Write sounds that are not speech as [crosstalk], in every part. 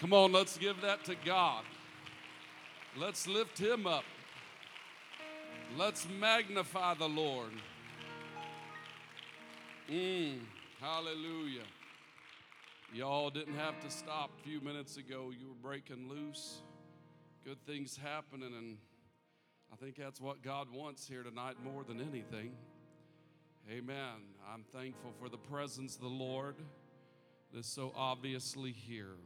Come on, let's give that to God. Let's lift Him up. Let's magnify the Lord. Mm, hallelujah. Y'all didn't have to stop a few minutes ago. You were breaking loose. Good things happening, and I think that's what God wants here tonight more than anything. Amen. I'm thankful for the presence of the Lord that's so obviously here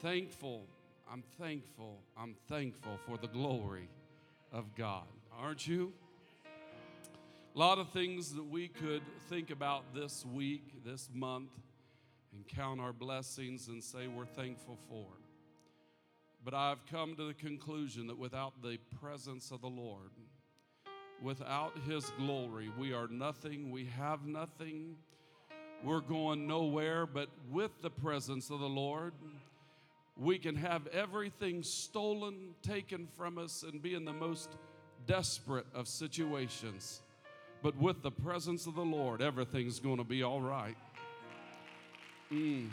thankful. I'm thankful. I'm thankful for the glory of God. Aren't you? A lot of things that we could think about this week, this month, and count our blessings and say we're thankful for. But I've come to the conclusion that without the presence of the Lord, without His glory, we are nothing, we have nothing, we're going nowhere. But with the presence of the Lord, we can have everything stolen, taken from us, and be in the most desperate of situations. But with the presence of the Lord, everything's going to be all right. Mm.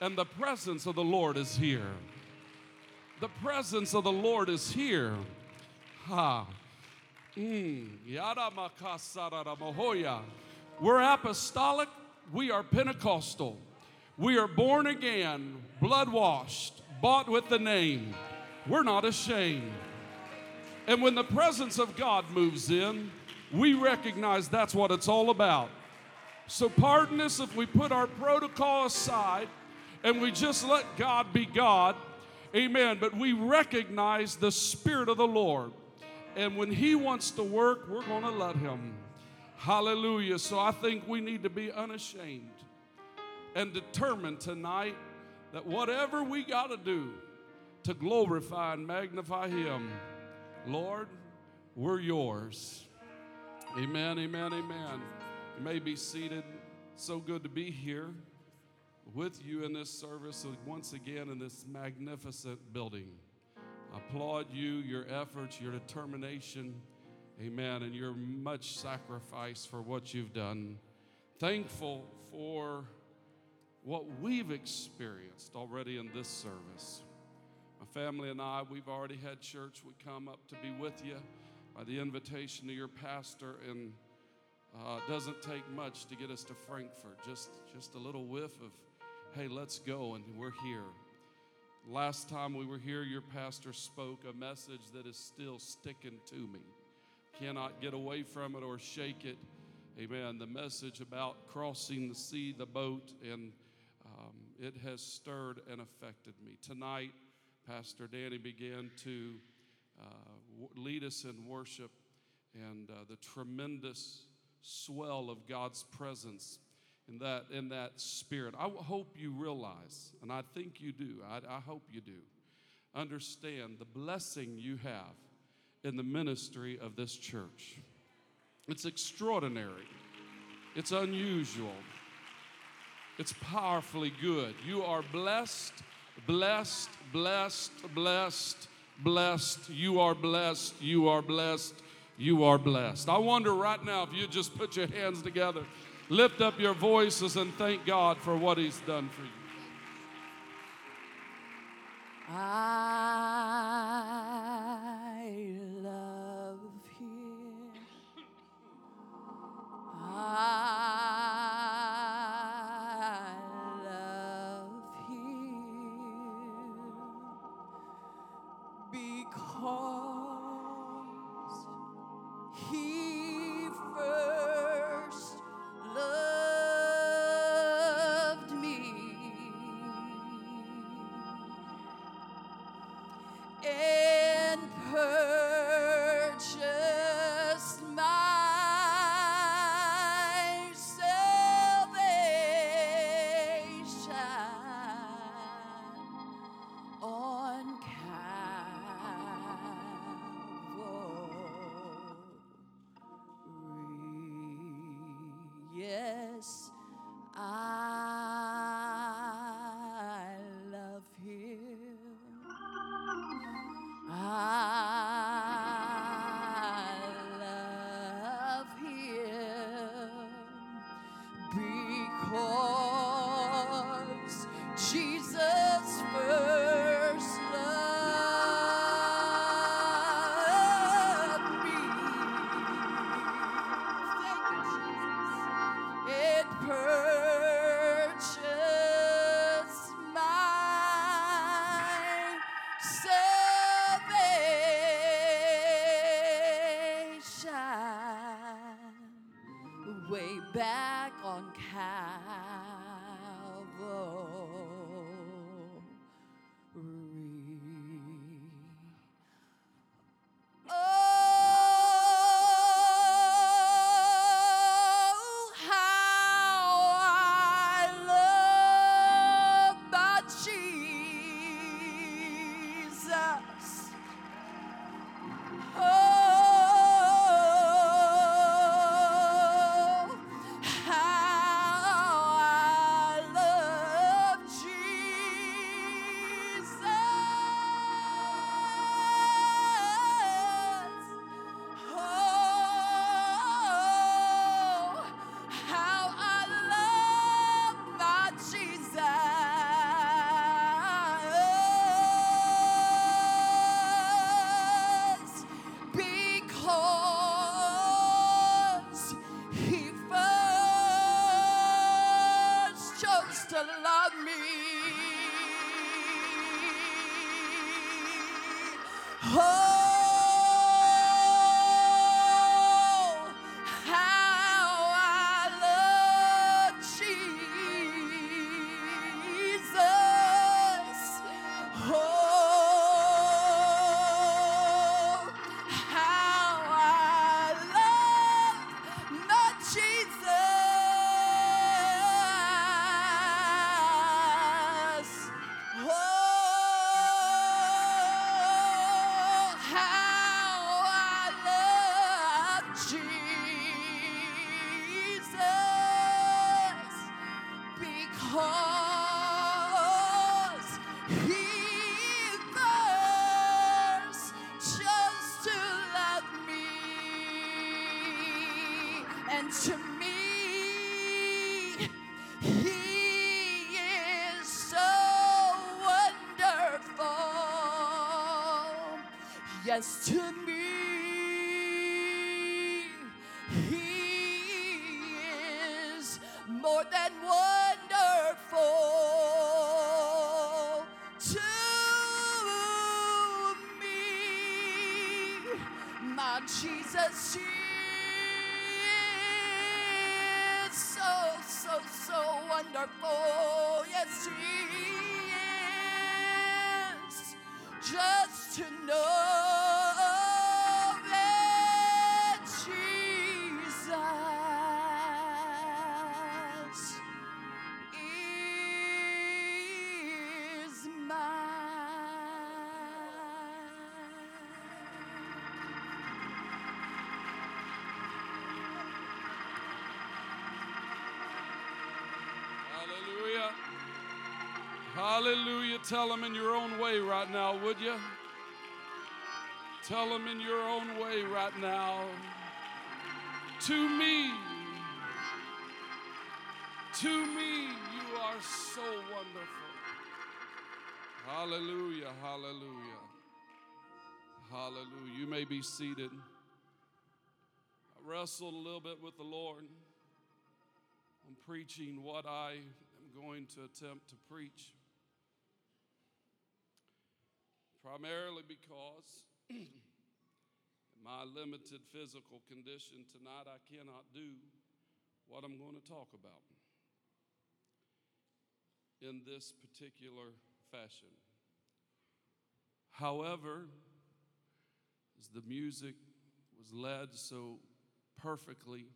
And the presence of the Lord is here. The presence of the Lord is here. Ha. Mm. We're apostolic, we are Pentecostal. We are born again, blood washed, bought with the name. We're not ashamed. And when the presence of God moves in, we recognize that's what it's all about. So, pardon us if we put our protocol aside and we just let God be God. Amen. But we recognize the Spirit of the Lord. And when He wants to work, we're going to let Him. Hallelujah. So, I think we need to be unashamed and determined tonight that whatever we got to do to glorify and magnify Him, Lord, we're yours. Amen, amen, amen. You may be seated. So good to be here with you in this service once again in this magnificent building. I applaud you, your efforts, your determination, amen, and your much sacrifice for what you've done. Thankful for what we've experienced already in this service. My family and I, we've already had church. We come up to be with you by the invitation of your pastor, and uh, doesn't take much to get us to Frankfurt. Just, just a little whiff of, hey, let's go, and we're here. Last time we were here, your pastor spoke a message that is still sticking to me. Cannot get away from it or shake it. Amen. The message about crossing the sea, the boat, and it has stirred and affected me. Tonight, Pastor Danny began to uh, lead us in worship and uh, the tremendous swell of God's presence in that, in that spirit. I hope you realize, and I think you do, I, I hope you do, understand the blessing you have in the ministry of this church. It's extraordinary, it's unusual. It's powerfully good. You are blessed, blessed, blessed, blessed, blessed. You are blessed, you are blessed, you are blessed. I wonder right now if you just put your hands together, lift up your voices, and thank God for what He's done for you. I love Him. I to know that Jesus is mine. Hallelujah. Hallelujah. Tell them in your own way right now, would you? Tell them in your own way right now. To me, to me, you are so wonderful. Hallelujah. Hallelujah. Hallelujah. You may be seated. I wrestled a little bit with the Lord. I'm preaching what I am going to attempt to preach. Primarily because my limited physical condition tonight, I cannot do what I'm going to talk about in this particular fashion. However, as the music was led so perfectly,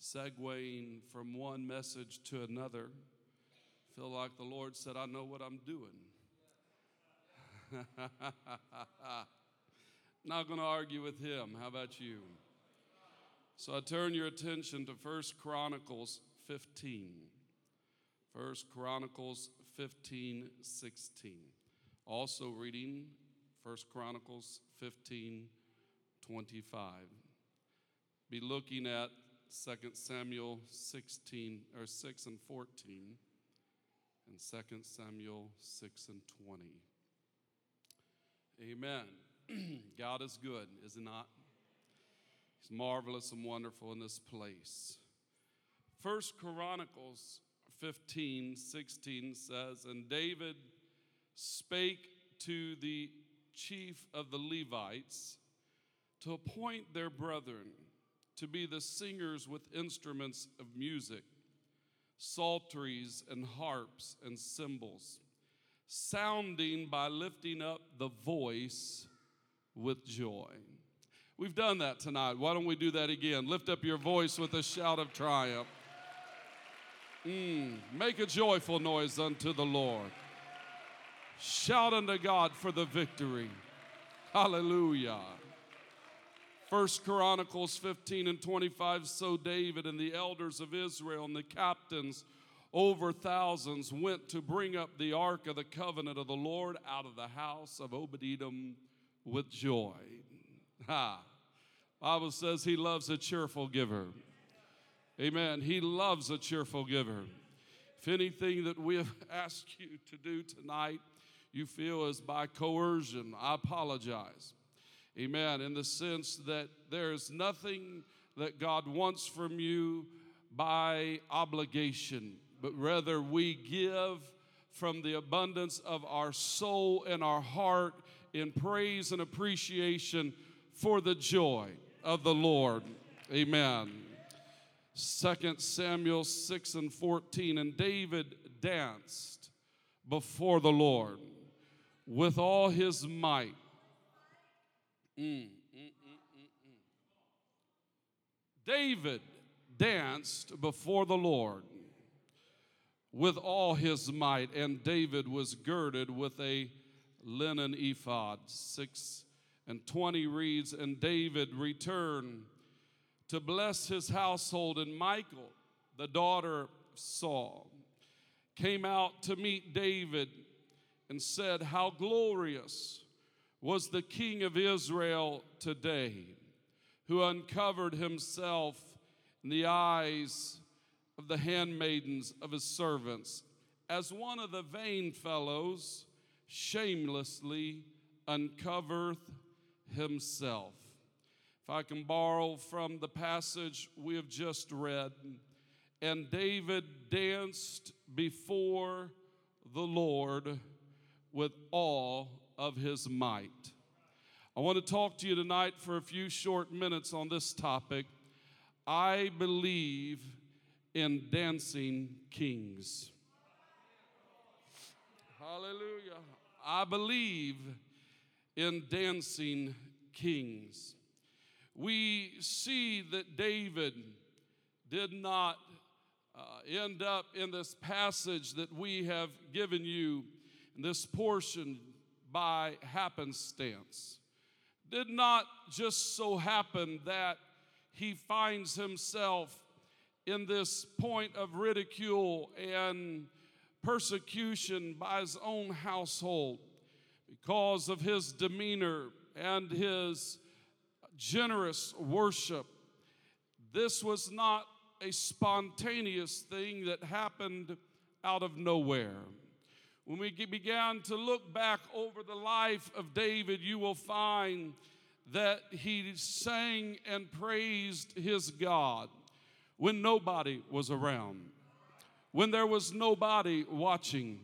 segueing from one message to another, I feel like the Lord said, I know what I'm doing. [laughs] Not going to argue with him. How about you? So I turn your attention to First Chronicles 15. First Chronicles 15, 16. Also reading First Chronicles 15, 25. Be looking at 2 Samuel 16 or 6 and 14 and 2 Samuel 6 and 20. Amen. [clears throat] God is good, is he not? He's marvelous and wonderful in this place. First Chronicles 15, 16 says, And David spake to the chief of the Levites to appoint their brethren to be the singers with instruments of music, psalteries and harps and cymbals, sounding by lifting up the voice with joy. We've done that tonight. Why don't we do that again? Lift up your voice with a shout of triumph. Mm, make a joyful noise unto the Lord. Shout unto God for the victory. Hallelujah. First Chronicles 15 and 25 so David and the elders of Israel and the captains over thousands went to bring up the ark of the covenant of the Lord out of the house of Obed-Edom with joy. Ha. Bible says he loves a cheerful giver. Amen. He loves a cheerful giver. If anything that we have [laughs] asked you to do tonight you feel is by coercion, I apologize. Amen. In the sense that there's nothing that God wants from you by obligation, but rather we give from the abundance of our soul and our heart in praise and appreciation for the joy of the Lord. Amen. 2 Samuel 6 and 14. And David danced before the Lord with all his might. Mm, mm, mm, David danced before the Lord with all his might, and David was girded with a linen ephod. 6 and 20 reads, And David returned to bless his household, and Michal, the daughter of Saul, came out to meet David and said, How glorious was the king of Israel today, who uncovered himself in the eyes of the handmaidens of his servants, as one of the vain fellows shamelessly uncovereth himself. If I can borrow from the passage we have just read, and David danced before the Lord with all of his might. I want to talk to you tonight for a few short minutes on this topic. I believe in dancing kings. Hallelujah. I believe in dancing kings. We see that David did not uh, end up in this passage that we have given you in this portion by happenstance. Did not just so happen that he finds himself in this point of ridicule and persecution by his own household because of his demeanor and his generous worship. This was not a spontaneous thing that happened out of nowhere. When we began to look back over the life of David, you will find that he sang and praised his God when nobody was around, when there was nobody watching,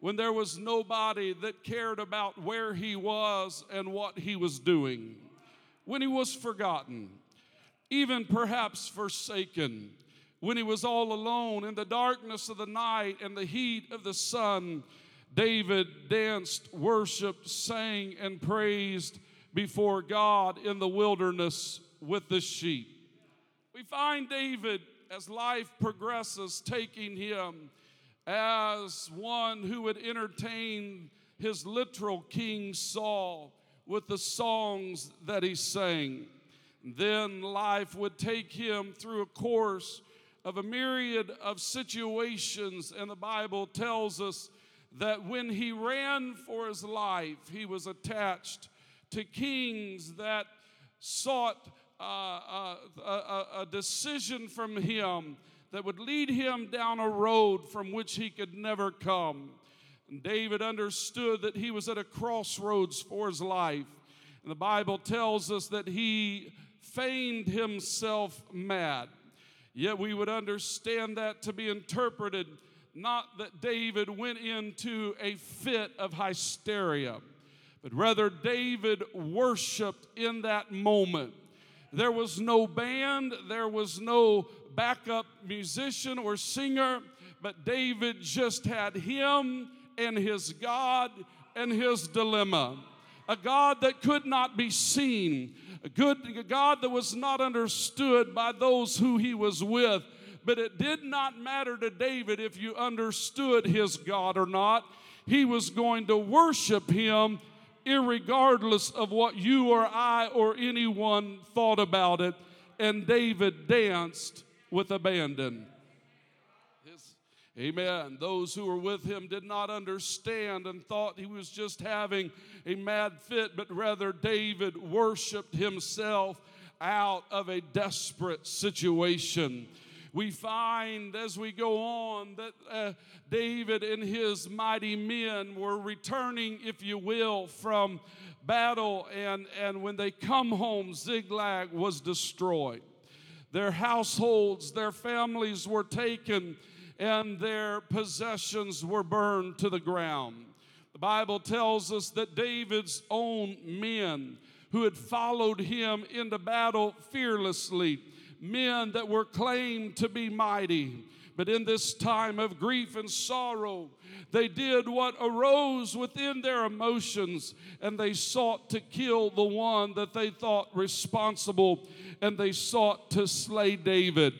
when there was nobody that cared about where he was and what he was doing, when he was forgotten, even perhaps forsaken, when he was all alone in the darkness of the night and the heat of the sun. David danced, worshiped, sang, and praised before God in the wilderness with the sheep. We find David as life progresses, taking him as one who would entertain his literal king Saul with the songs that he sang. Then life would take him through a course of a myriad of situations, and the Bible tells us that when he ran for his life, he was attached to kings that sought a, a decision from him that would lead him down a road from which he could never come. And David understood that he was at a crossroads for his life. And the Bible tells us that he feigned himself mad. Yet we would understand that to be interpreted not that David went into a fit of hysteria, but rather David worshiped in that moment. There was no band, there was no backup musician or singer, but David just had him and his God and his dilemma. A God that could not be seen, a good a God that was not understood by those who he was with. But it did not matter to David if you understood his God or not. He was going to worship him regardless of what you or I or anyone thought about it. And David danced with abandon. Amen. Those who were with him did not understand and thought he was just having a mad fit, but rather David worshiped himself out of a desperate situation. We find as we go on that uh, David and his mighty men were returning, if you will, from battle, and, and when they come home, Ziklag was destroyed. Their households, their families were taken and their possessions were burned to the ground. The Bible tells us that David's own men who had followed him into battle fearlessly, men that were claimed to be mighty, but in this time of grief and sorrow, they did what arose within their emotions and they sought to kill the one that they thought responsible and they sought to slay David.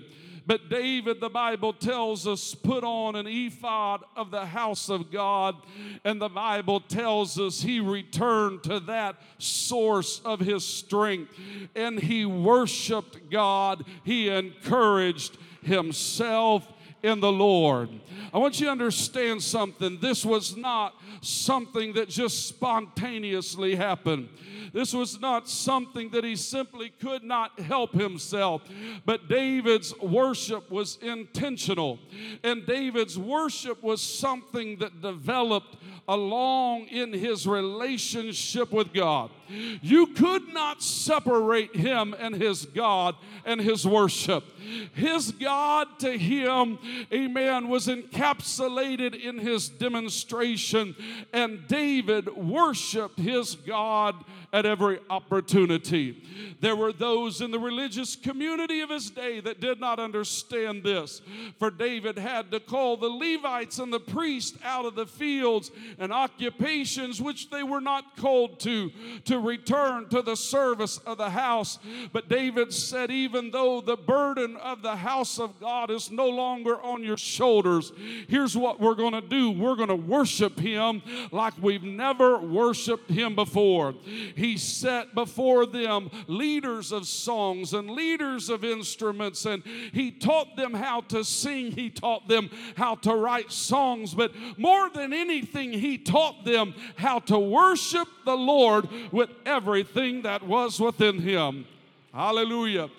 But David, the Bible tells us, put on an ephod of the house of God. And the Bible tells us he returned to that source of his strength and he worshiped God. He encouraged himself in the Lord. I want you to understand something. This was not something that just spontaneously happened. This was not something that he simply could not help himself, but David's worship was intentional. And David's worship was something that developed along in his relationship with God. You could not separate him and his God and his worship. His God to him, amen, was encapsulated in his demonstration, and David worshiped his God at every opportunity. There were those in the religious community of his day that did not understand this, for David had to call the Levites and the priests out of the fields and occupations which they were not called to, to return to the service of the house. But David said, even though the burden of the house of God is no longer on your shoulders, here's what we're going to do we're going to worship him like we've never worshiped him before. He set before them leaders of songs and leaders of instruments, and he taught them how to sing, he taught them how to write songs, but more than anything, he taught them how to worship the Lord with everything that was within him. Hallelujah.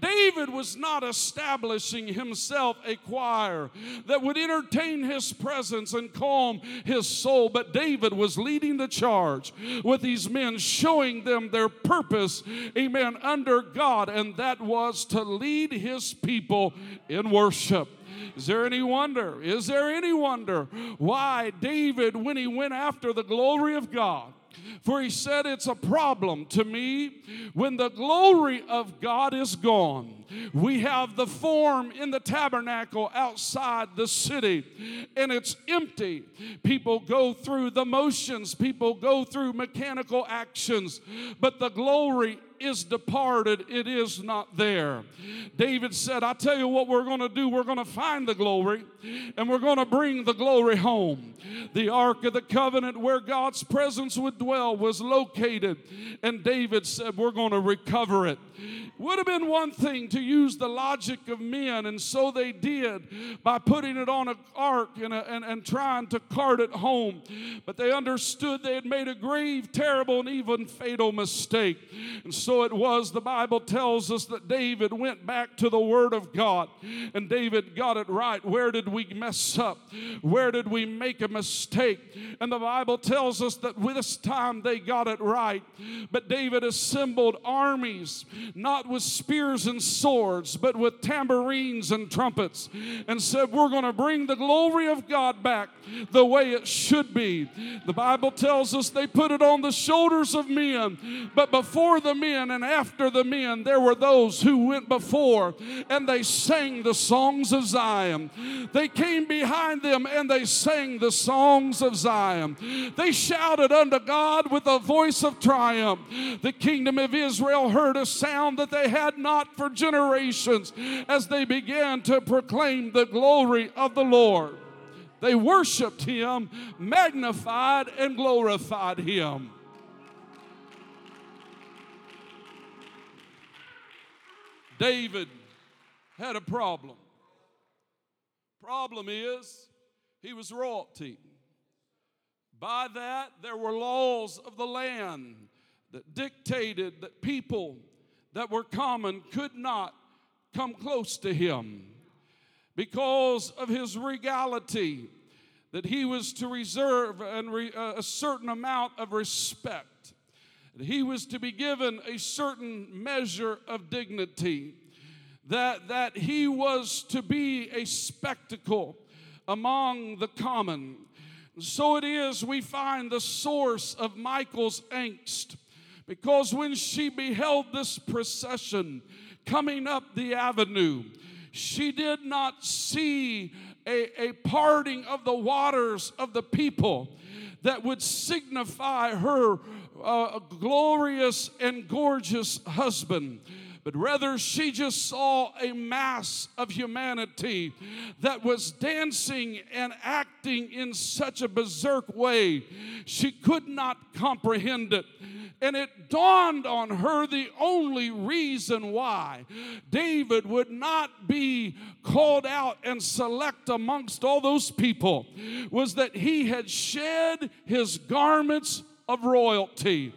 David was not establishing himself a choir that would entertain his presence and calm his soul, but David was leading the charge with these men, showing them their purpose, amen, under God, and that was to lead his people in worship. Is there any wonder? Is there any wonder why David, when he went after the glory of God, for he said, It's a problem to me when the glory of God is gone. We have the form in the tabernacle outside the city, and it's empty. People go through the motions, people go through mechanical actions, but the glory is departed, it is not there. David said, I tell you what we're going to do. We're going to find the glory and we're going to bring the glory home. The Ark of the Covenant, where God's presence would dwell, was located. And David said, We're going to recover it. Would have been one thing to use the logic of men, and so they did by putting it on an ark and, a, and, and trying to cart it home. But they understood they had made a grave, terrible, and even fatal mistake. And so it was, the Bible tells us that David went back to the Word of God, and David got it right. Where did we mess up? Where did we make a mistake? And the Bible tells us that this time they got it right. But David assembled armies, not with spears and swords, but with tambourines and trumpets, and said, We're going to bring the glory of God back the way it should be. The Bible tells us they put it on the shoulders of men, but before the men and after the men, there were those who went before and they sang the songs of Zion. They came behind them and they sang the songs of Zion. They shouted unto God with a voice of triumph. The kingdom of Israel heard a sound that they had not for generations as they began to proclaim the glory of the Lord. They worshiped him, magnified, and glorified him. David had a problem. Problem is, he was royalty. By that, there were laws of the land that dictated that people that were common could not come close to him because of his regality, that he was to reserve and re, uh, a certain amount of respect. He was to be given a certain measure of dignity. That, that he was to be a spectacle among the common. So it is we find the source of Michal's angst. Because when she beheld this procession coming up the avenue, she did not see a, a parting of the waters of the people that would signify her uh, glorious and gorgeous husband but rather she just saw a mass of humanity that was dancing and acting in such a berserk way, she could not comprehend it. And it dawned on her the only reason why David would not be called out and select amongst all those people was that he had shed his garments of royalty,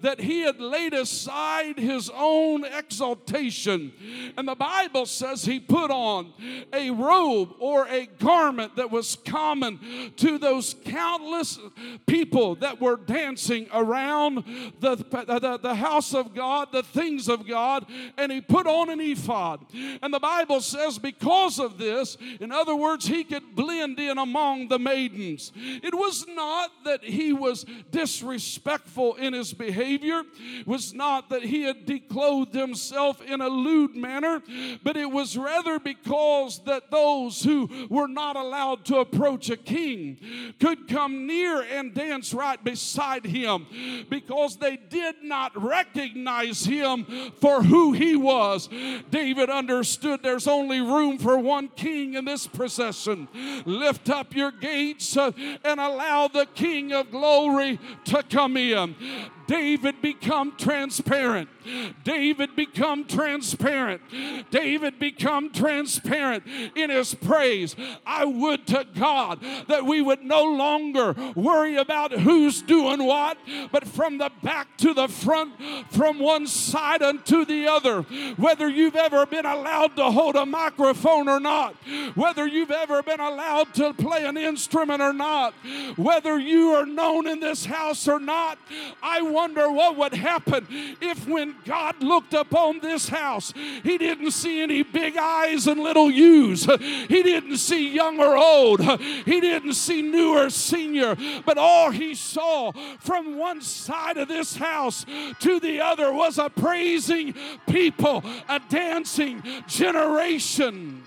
that he had laid aside his own exaltation. And the Bible says he put on a robe or a garment that was common to those countless people that were dancing around the, the, the house of God, the things of God, and he put on an ephod. And the Bible says, because of this, in other words, he could blend in among the maidens. It was not that he was disrespectful respectful in his behavior was not that he had declothed himself in a lewd manner, but it was rather because that those who were not allowed to approach a king could come near and dance right beside him because they did not recognize him for who he was. David understood there's only room for one king in this procession. Lift up your gates uh, and allow the king of glory to come in. Um, David become transparent. David become transparent. David become transparent in his praise. I would to God that we would no longer worry about who's doing what, but from the back to the front, from one side unto the other. Whether you've ever been allowed to hold a microphone or not, whether you've ever been allowed to play an instrument or not, whether you are known in this house or not, I want wonder what would happen if, when God looked upon this house, He didn't see any big eyes and little U's. He didn't see young or old. He didn't see new or senior. But all He saw from one side of this house to the other was a praising people, a dancing generation.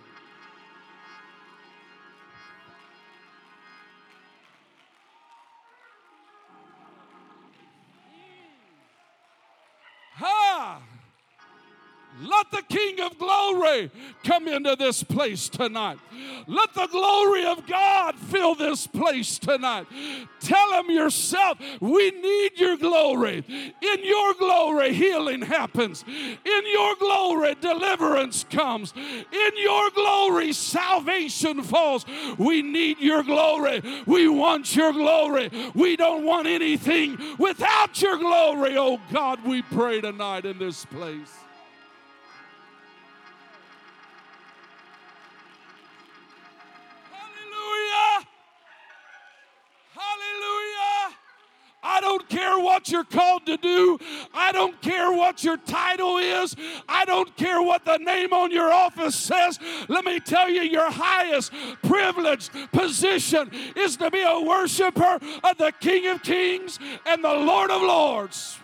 Ha! Let the King of Glory come into this place tonight. Let the glory of God fill this place tonight. Tell him yourself, we need your glory. In your glory, healing happens. In your glory, deliverance comes. In your glory, salvation falls. We need your glory. We want your glory. We don't want anything without your glory. Oh God, we pray tonight in this place. I don't care what you're called to do. I don't care what your title is. I don't care what the name on your office says. Let me tell you, your highest privileged position is to be a worshiper of the King of Kings and the Lord of Lords.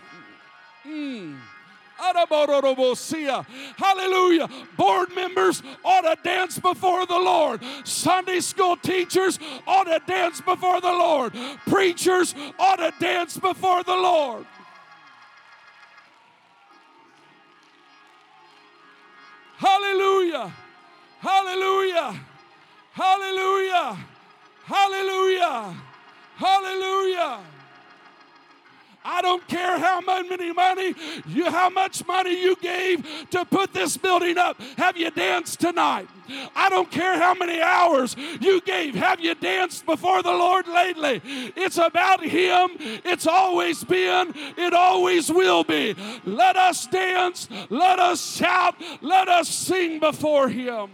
Mm. Hallelujah. Board members ought to dance before the Lord. Sunday school teachers ought to dance before the Lord. Preachers ought to dance before the Lord. Hallelujah. Hallelujah. Hallelujah. Hallelujah. Hallelujah. I don't care how many money you how much money you gave to put this building up. Have you danced tonight? I don't care how many hours you gave. Have you danced before the Lord lately? It's about Him. It's always been. It always will be. Let us dance. Let us shout. Let us sing before Him.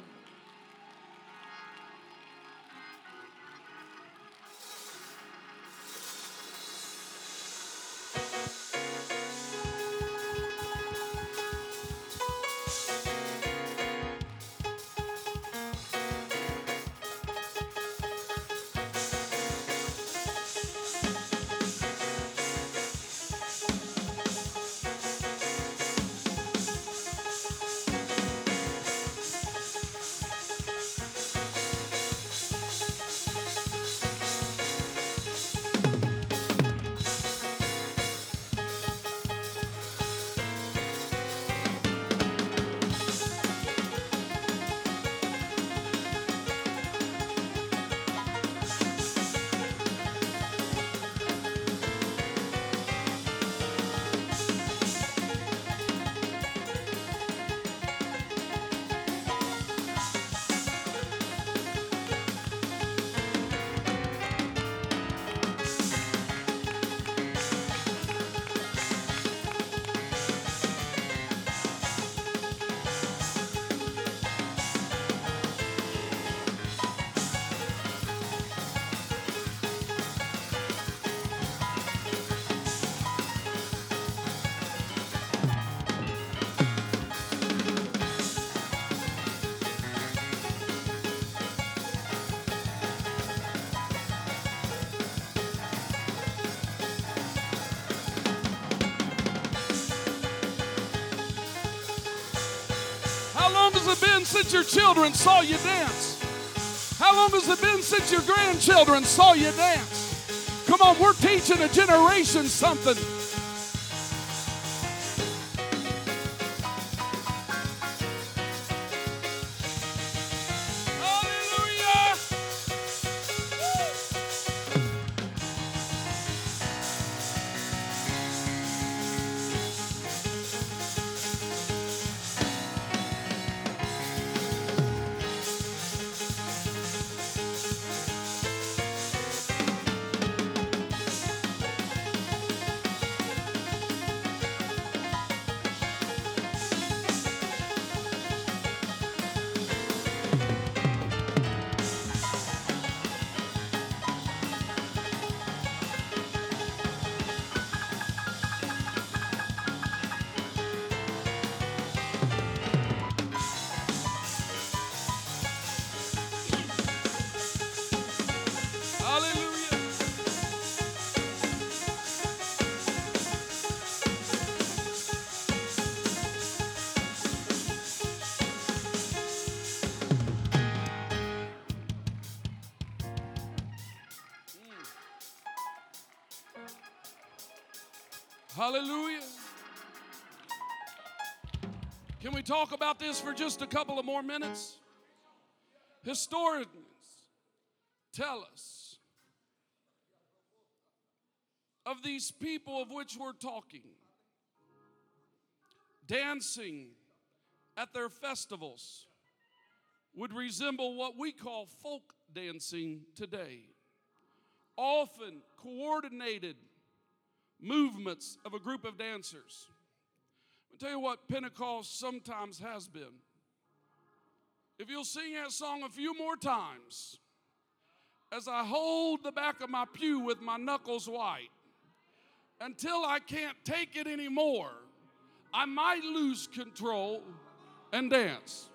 Has it been since your children saw you dance? How long has it been since your grandchildren saw you dance? Come on, we're teaching a generation something. Hallelujah. Can we talk about this for just a couple of more minutes? Historians tell us of these people of which we're talking dancing at their festivals would resemble what we call folk dancing today. Often coordinated movements of a group of dancers. I'll tell you what Pentecost sometimes has been. If you'll sing that song a few more times, as I hold the back of my pew with my knuckles white, until I can't take it anymore, I might lose control and dance.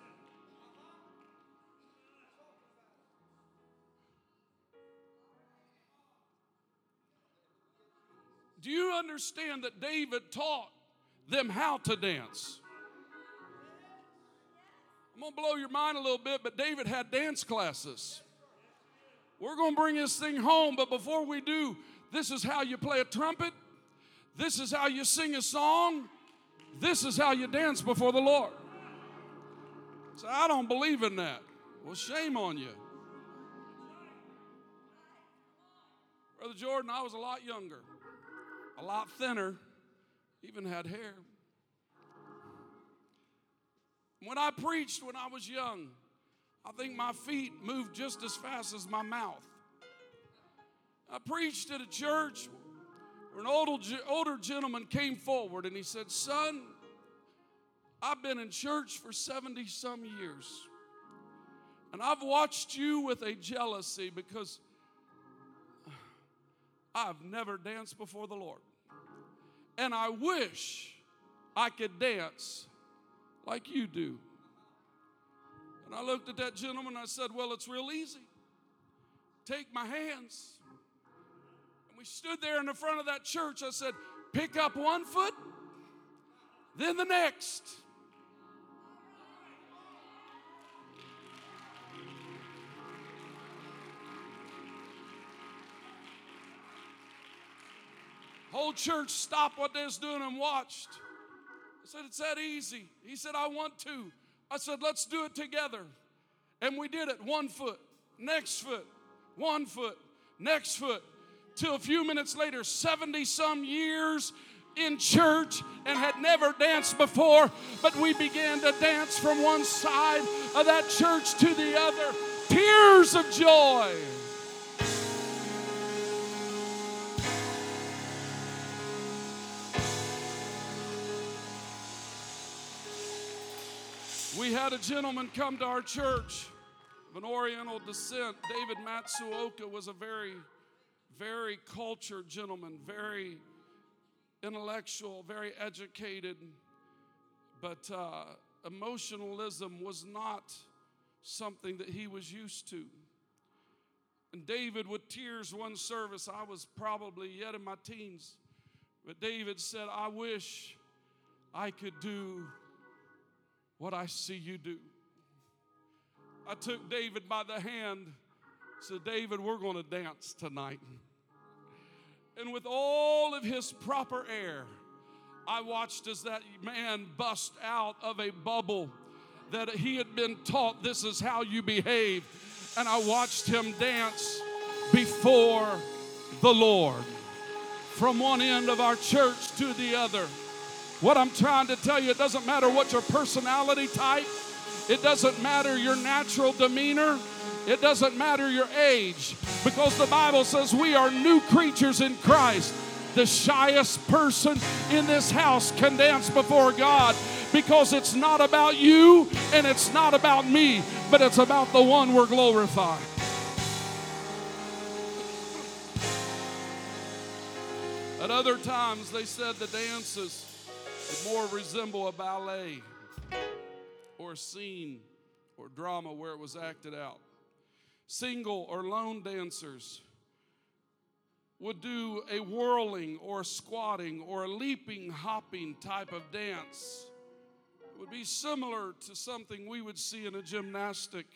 Do you understand that David taught them how to dance? I'm gonna blow your mind a little bit, but David had dance classes. We're gonna bring this thing home, but before we do, this is how you play a trumpet, this is how you sing a song, this is how you dance before the Lord. So I don't believe in that. Well, shame on you. Brother Jordan, I was a lot younger a lot thinner, even had hair. When I preached when I was young, I think my feet moved just as fast as my mouth. I preached at a church where an older, older gentleman came forward and he said, Son, I've been in church for 70 some years. And I've watched you with a jealousy because I've never danced before the Lord and I wish I could dance like you do. And I looked at that gentleman and I said, Well, it's real easy. Take my hands. And we stood there in the front of that church. I said, Pick up one foot, then the next. Whole church stopped what they was doing and watched. I said, It's that easy. He said, I want to. I said, Let's do it together. And we did it one foot, next foot, one foot, next foot. Till a few minutes later, 70 some years in church and had never danced before, but we began to dance from one side of that church to the other. Tears of joy. We had a gentleman come to our church of an Oriental descent. David Matsuoka was a very, very cultured gentleman, very intellectual, very educated, but uh, emotionalism was not something that he was used to. And David, with tears, one service, I was probably yet in my teens, but David said, I wish I could do what I see you do. I took David by the hand, said, David, we're going to dance tonight. And with all of his proper air, I watched as that man bust out of a bubble that he had been taught this is how you behave. And I watched him dance before the Lord from one end of our church to the other. What I'm trying to tell you, it doesn't matter what your personality type, it doesn't matter your natural demeanor, it doesn't matter your age, because the Bible says we are new creatures in Christ. The shyest person in this house can dance before God because it's not about you and it's not about me, but it's about the one we're glorifying. At other times, they said the dances more resemble a ballet or a scene or drama where it was acted out. Single or lone dancers would do a whirling or squatting or a leaping, hopping type of dance. It would be similar to something we would see in a gymnastic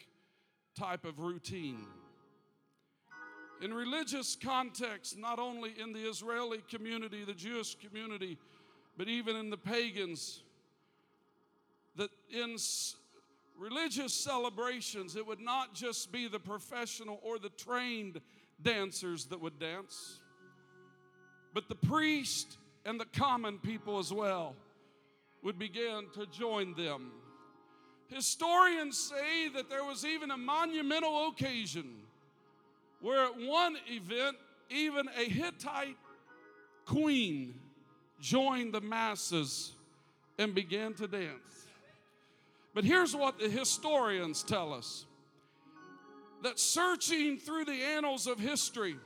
type of routine. In religious context, not only in the Israeli community, the Jewish community, but even in the pagans, that in religious celebrations, it would not just be the professional or the trained dancers that would dance, but the priest and the common people as well would begin to join them. Historians say that there was even a monumental occasion where at one event, even a Hittite queen joined the masses and began to dance. But here's what the historians tell us that searching through the annals of history,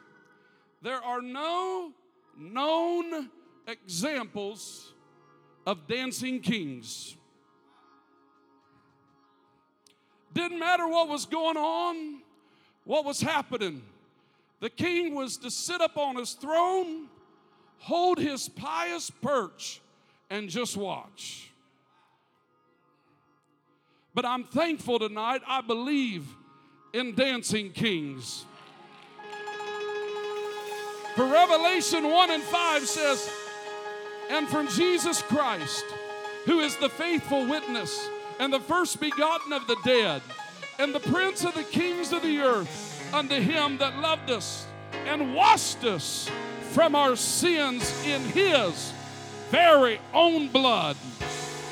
there are no known examples of dancing kings. Didn't matter what was going on, what was happening. The king was to sit up on his throne, hold his pious perch, and just watch. But I'm thankful tonight, I believe in dancing kings. For Revelation 1 and 5 says, And from Jesus Christ, who is the faithful witness and the first begotten of the dead, and the prince of the kings of the earth, unto him that loved us and washed us from our sins in his very own blood,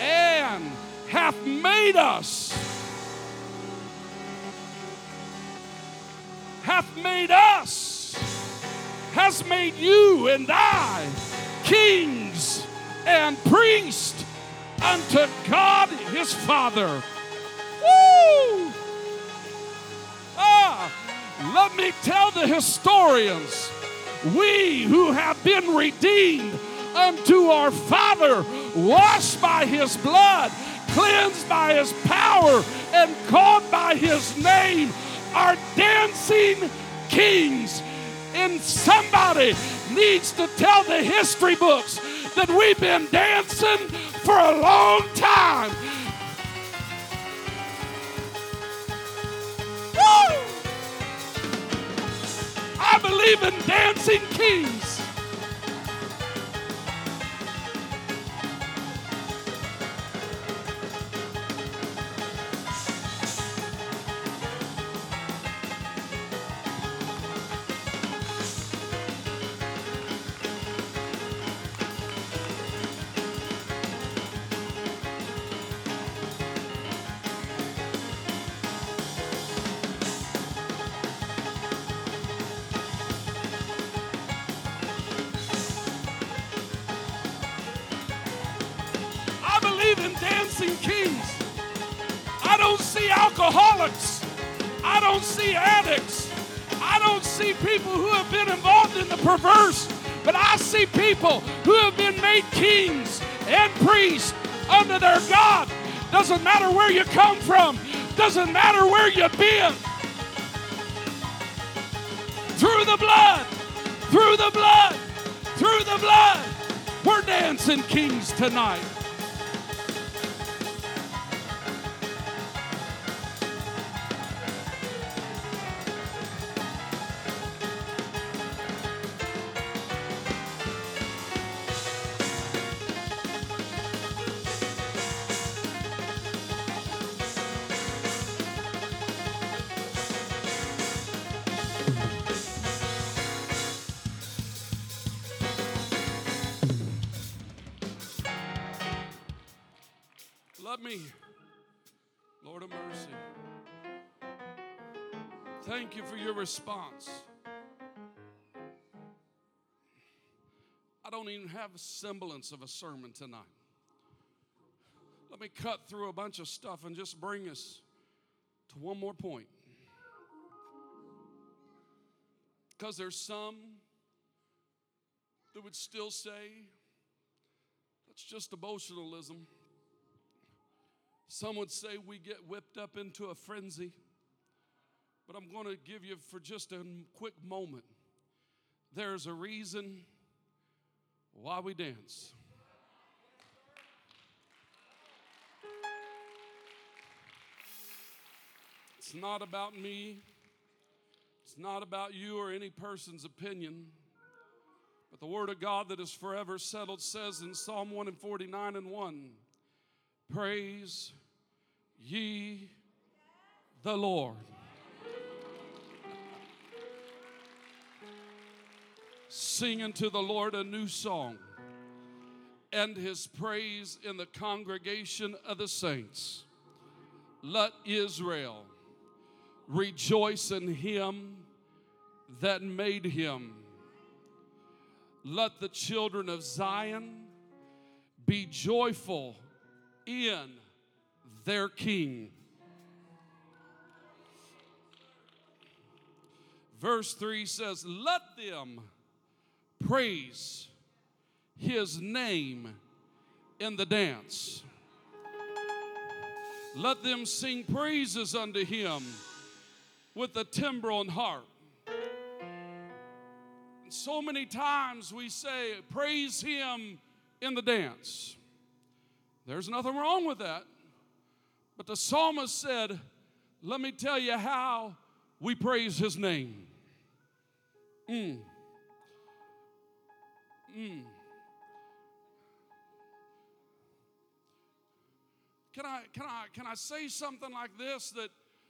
and hath made us, hath made us, has made you and I kings and priests unto God his Father. Woo! Ah, let me tell the historians, we who have been redeemed unto our Father, washed by his blood, cleansed by his power, and called by his name, are dancing kings. And somebody needs to tell the history books that we've been dancing for a long time. Woo! I believe in dancing kings. See alcoholics. I don't see addicts. I don't see people who have been involved in the perverse. But I see people who have been made kings and priests under their God. Doesn't matter where you come from, doesn't matter where you've been. Through the blood, through the blood, through the blood. We're dancing kings tonight. Response. I don't even have a semblance of a sermon tonight. Let me cut through a bunch of stuff and just bring us to one more point. Because there's some that would still say that's just emotionalism. Some would say we get whipped up into a frenzy. But I'm going to give you for just a quick moment. There's a reason why we dance. It's not about me. It's not about you or any person's opinion. But the word of God that is forever settled says in Psalm 1 and 49 and 1 Praise ye the Lord. Sing unto the Lord a new song and his praise in the congregation of the saints. Let Israel rejoice in him that made him. Let the children of Zion be joyful in their king. Verse 3 says, Let them praise his name in the dance. Let them sing praises unto him with the timbrel and harp. And so many times we say, Praise him in the dance. There's nothing wrong with that. But the psalmist said, Let me tell you how we praise his name. Mm. Mm. Can I, can, I, can I say something like this that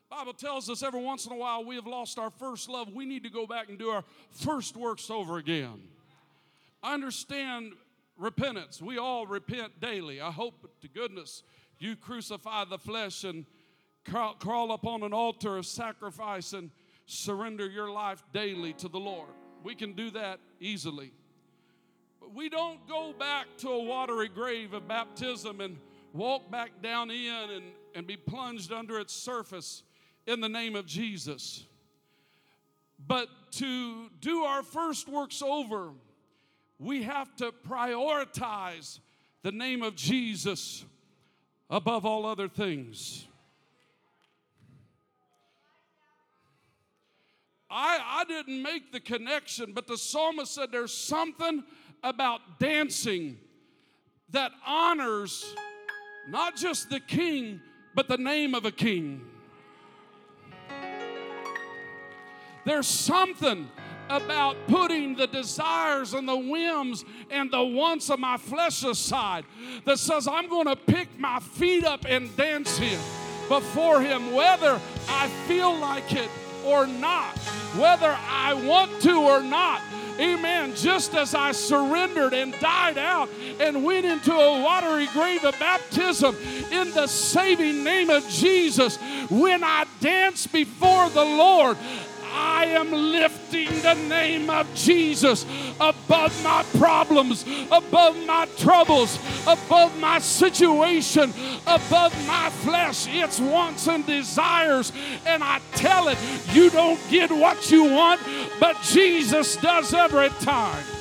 Bible tells us every once in a while we have lost our first love. We need to go back and do our first works over again. I understand repentance. We all repent daily. I hope to goodness you crucify the flesh and crawl, crawl upon an altar of sacrifice and surrender your life daily to the Lord. We can do that easily. We don't go back to a watery grave of baptism and walk back down in and, and be plunged under its surface in the name of Jesus. But to do our first works over, we have to prioritize the name of Jesus above all other things. I, I didn't make the connection, but the psalmist said there's something about dancing that honors not just the king, but the name of a king. There's something about putting the desires and the whims and the wants of my flesh aside that says I'm going to pick my feet up and dance Him before Him, whether I feel like it or not, whether I want to or not. Amen. Just as I surrendered and died out and went into a watery grave of baptism in the saving name of Jesus, when I dance before the Lord, I am lifting the name of Jesus above my problems, above my troubles, above my situation, above my flesh, its wants and desires. And I tell it, you don't get what you want, but Jesus does every time.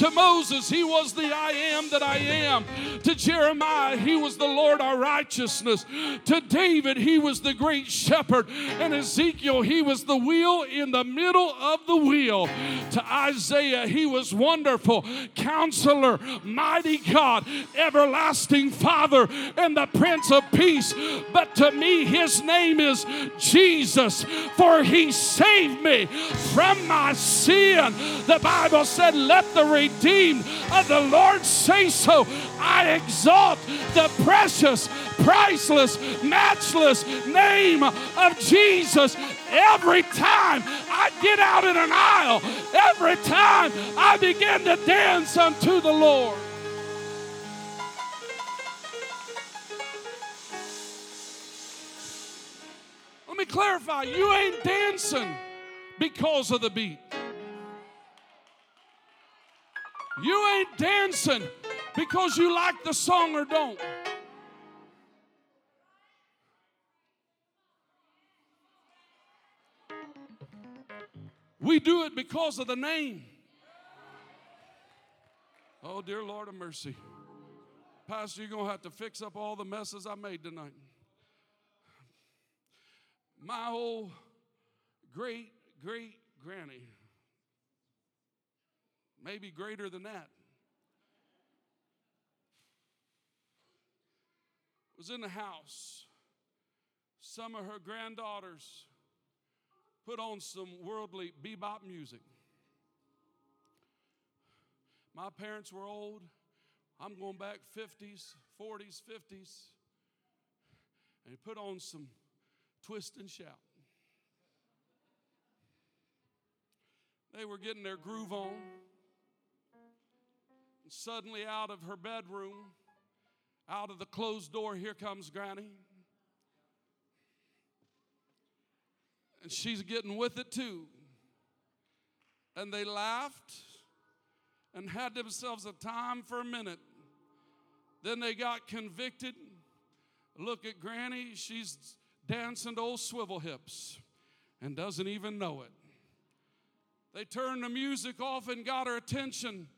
To Moses, he was the I am that I am. To Jeremiah, he was the Lord our righteousness. To David, he was the great shepherd. And Ezekiel, he was the wheel in the middle of the wheel. To Isaiah, he was wonderful, counselor, mighty God, everlasting Father, and the Prince of Peace. But to me, his name is Jesus, for he saved me from my sin. The Bible said, Let the redeemed of the Lord say so. I exalt the precious, priceless, matchless name of Jesus every time I get out in an aisle, every time I begin to dance unto the Lord. Let me clarify you ain't dancing because of the beat. You ain't dancing because you like the song or don't. We do it because of the name. Oh, dear Lord of mercy. Pastor, you're going to have to fix up all the messes I made tonight. My old great great granny maybe greater than that. Was in the house. Some of her granddaughters put on some worldly bebop music. My parents were old. I'm going back 50s, 40s, 50s. And he put on some twist and shout. They were getting their groove on. And suddenly, out of her bedroom, out of the closed door, here comes Granny. And she's getting with it too. And they laughed and had themselves a time for a minute. Then they got convicted. Look at Granny, she's dancing to old swivel hips and doesn't even know it. They turned the music off and got her attention.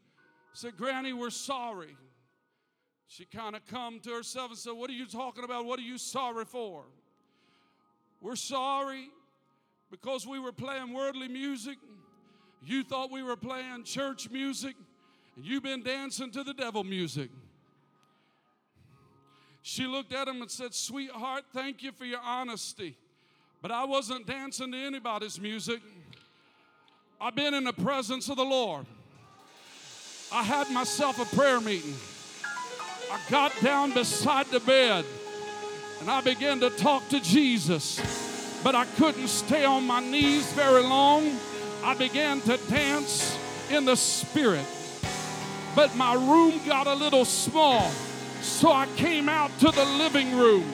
Said, Granny, we're sorry. She kind of come to herself and said, What are you talking about? What are you sorry for? We're sorry because we were playing worldly music. You thought we were playing church music, and you've been dancing to the devil music. She looked at him and said, Sweetheart, thank you for your honesty. But I wasn't dancing to anybody's music. I've been in the presence of the Lord. I had myself a prayer meeting. I got down beside the bed and I began to talk to Jesus, but I couldn't stay on my knees very long. I began to dance in the spirit, but my room got a little small, so I came out to the living room.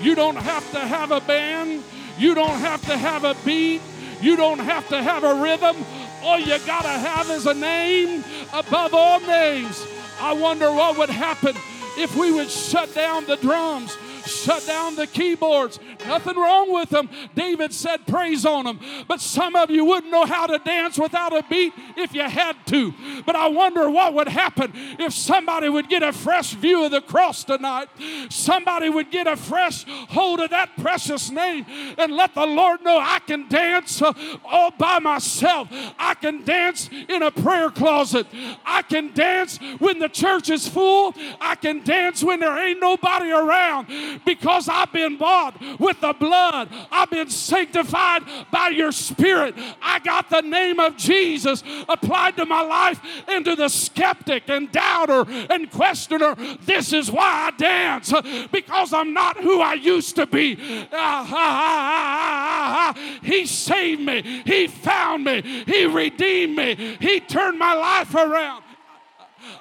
You don't have to have a band, you don't have to have a beat, you don't have to have a rhythm. All you got to have is a name above all names. I wonder what would happen if we would shut down the drums, shut down the keyboards. Nothing wrong with them. David said praise on them. But some of you wouldn't know how to dance without a beat if you had to. But I wonder what would happen if somebody would get a fresh view of the cross tonight. Somebody would get a fresh hold of that precious name and let the Lord know I can dance uh, all by myself. I can dance in a prayer closet. I can dance when the church is full. I can dance when there ain't nobody around because I've been bought with the blood. I've been sanctified by your spirit. I got the name of Jesus applied to my life and to the skeptic and doubter and questioner. This is why I dance uh, because I'm not who I used to be. [laughs] He saved me. He found me. He redeemed me. He turned my life around.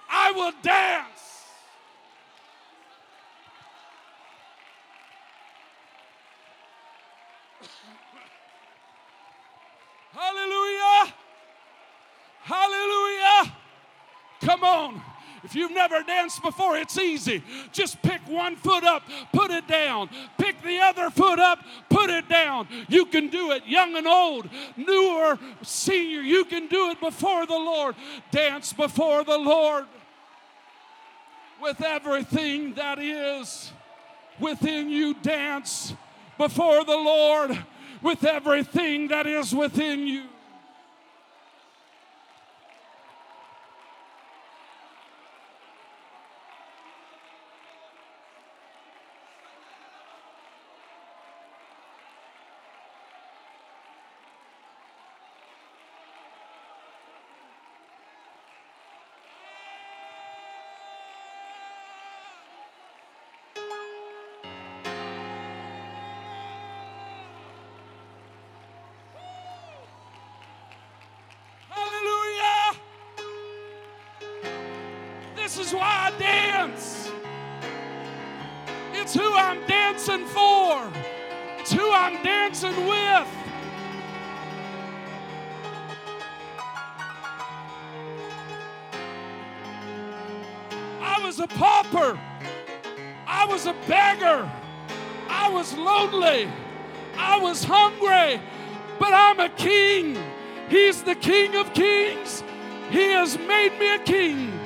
I will dance. Hallelujah. Hallelujah. Come on. If you've never danced before, it's easy. Just pick one foot up, put it down. Pick the other foot up, put it down. You can do it, young and old, newer, senior. You can do it before the Lord. Dance before the Lord with everything that is within you. Dance before the Lord with everything that is within you. Is why I dance. It's who I'm dancing for, it's who I'm dancing with. I was a pauper. I was a beggar. I was lonely. I was hungry. But I'm a king. He's the King of Kings. He has made me a king.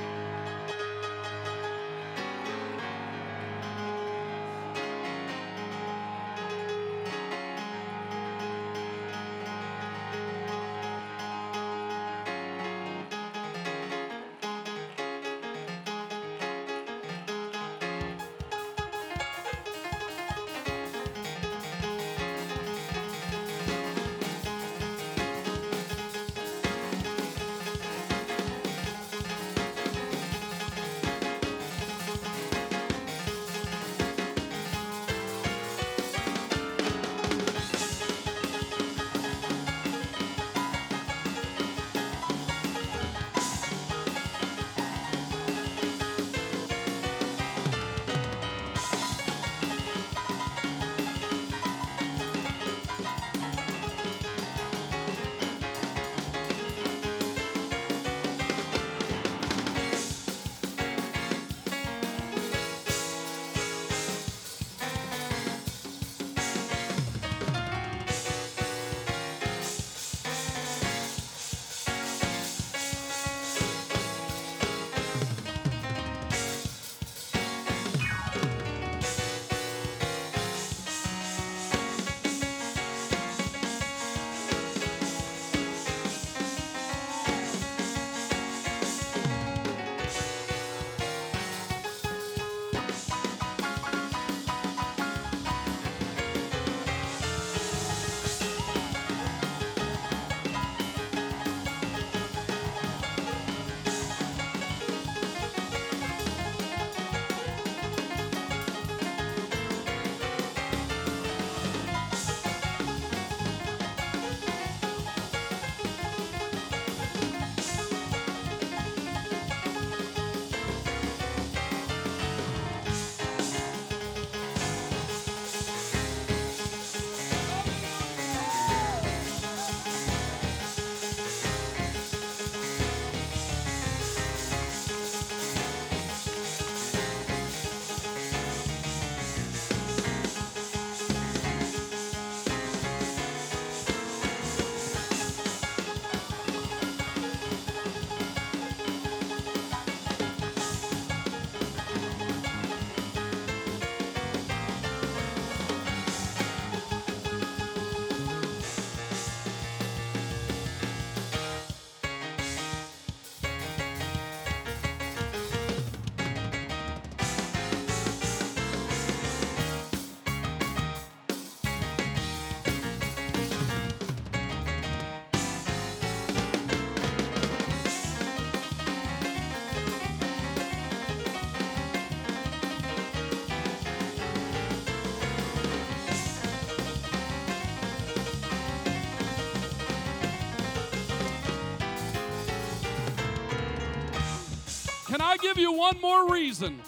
Can I give you one more reason?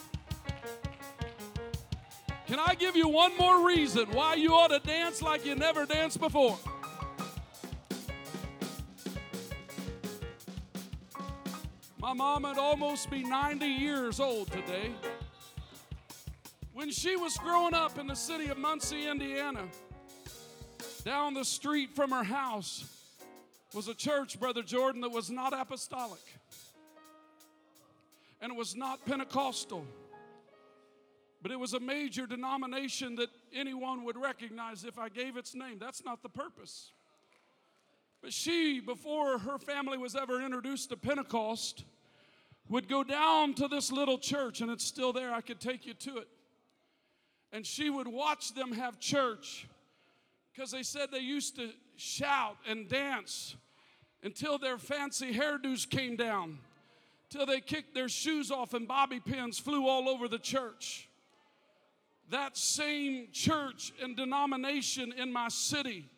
Can I give you one more reason why you ought to dance like you never danced before? My mom would almost be 90 years old today. When she was growing up in the city of Muncie, Indiana, down the street from her house was a church, Brother Jordan, that was not apostolic and it was not Pentecostal, but it was a major denomination that anyone would recognize if I gave its name. That's not the purpose. But she, before her family was ever introduced to Pentecost, would go down to this little church, and it's still there. I could take you to it. And she would watch them have church because they said they used to shout and dance until their fancy hairdos came down, till they kicked their shoes off and bobby pins flew all over the church. That same church and denomination in my city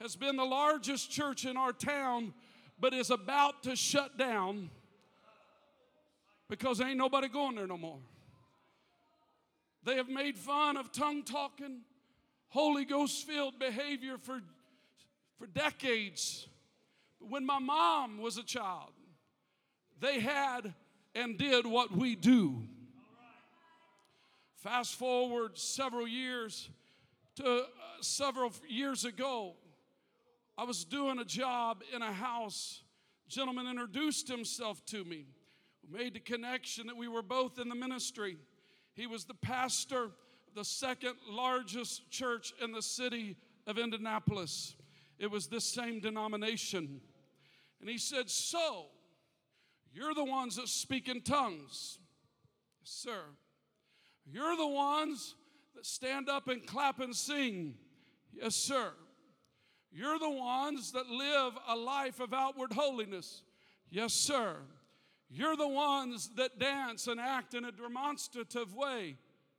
has been the largest church in our town, but is about to shut down because ain't nobody going there no more. They have made fun of tongue talking, Holy Ghost filled behavior for, for decades. But when my mom was a child, they had and did what we do. Fast forward several years to uh, several years ago, I was doing a job in a house. Gentleman introduced himself to me. Made the connection that we were both in the ministry. He was the pastor of the second largest church in the city of Indianapolis. It was this same denomination. And he said, So, you're the ones that speak in tongues. Yes, sir. You're the ones that stand up and clap and sing. Yes, sir. You're the ones that live a life of outward holiness. Yes, sir. You're the ones that dance and act in a demonstrative way.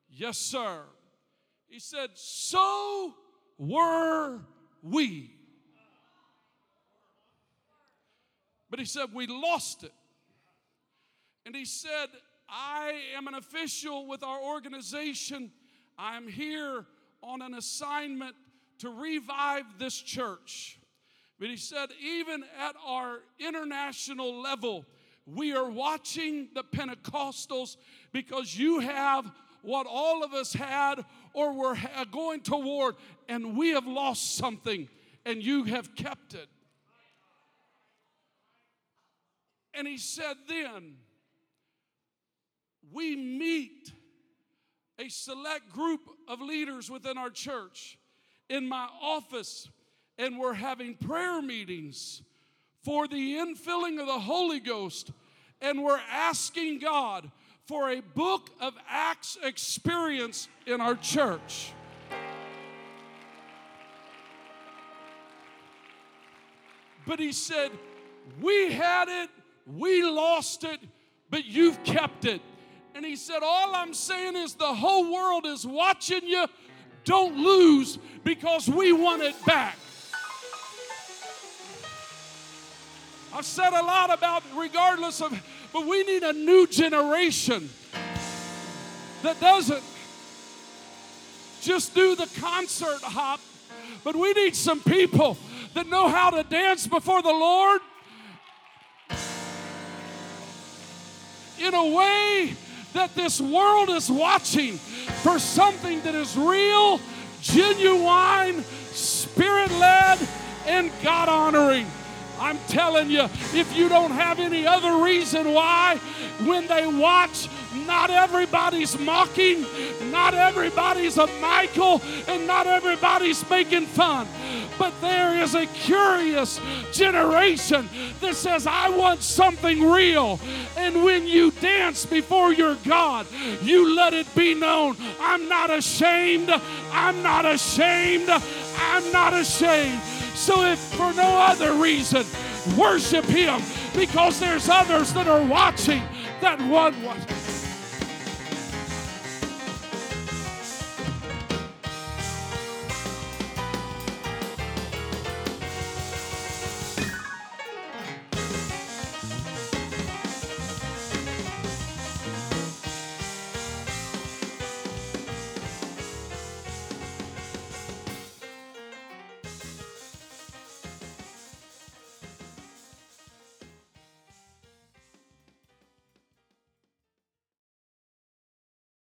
Yes, sir. He said, So were we. But he said, We lost it. And he said, I am an official with our organization. I'm here on an assignment to revive this church. But he said, even at our international level, we are watching the Pentecostals because you have what all of us had or were going toward, and we have lost something, and you have kept it. And he said, then we meet a select group of leaders within our church in my office, and we're having prayer meetings for the infilling of the Holy Ghost, and we're asking God for a book of Acts experience in our church. But he said, We had it, we lost it, but you've kept it. And he said, All I'm saying is the whole world is watching you. Don't lose because we want it back. I've said a lot about regardless of, but we need a new generation that doesn't just do the concert hop, but we need some people that know how to dance before the Lord in a way that this world is watching for something that is real, genuine, spirit led, and God honoring. I'm telling you, if you don't have any other reason why, when they watch, not everybody's mocking, not everybody's a Michal, and not everybody's making fun. But there is a curious generation that says, I want something real. And when you dance before your God, you let it be known I'm not ashamed, I'm not ashamed, I'm not ashamed. So, if for no other reason, worship Him because there's others that are watching that one was.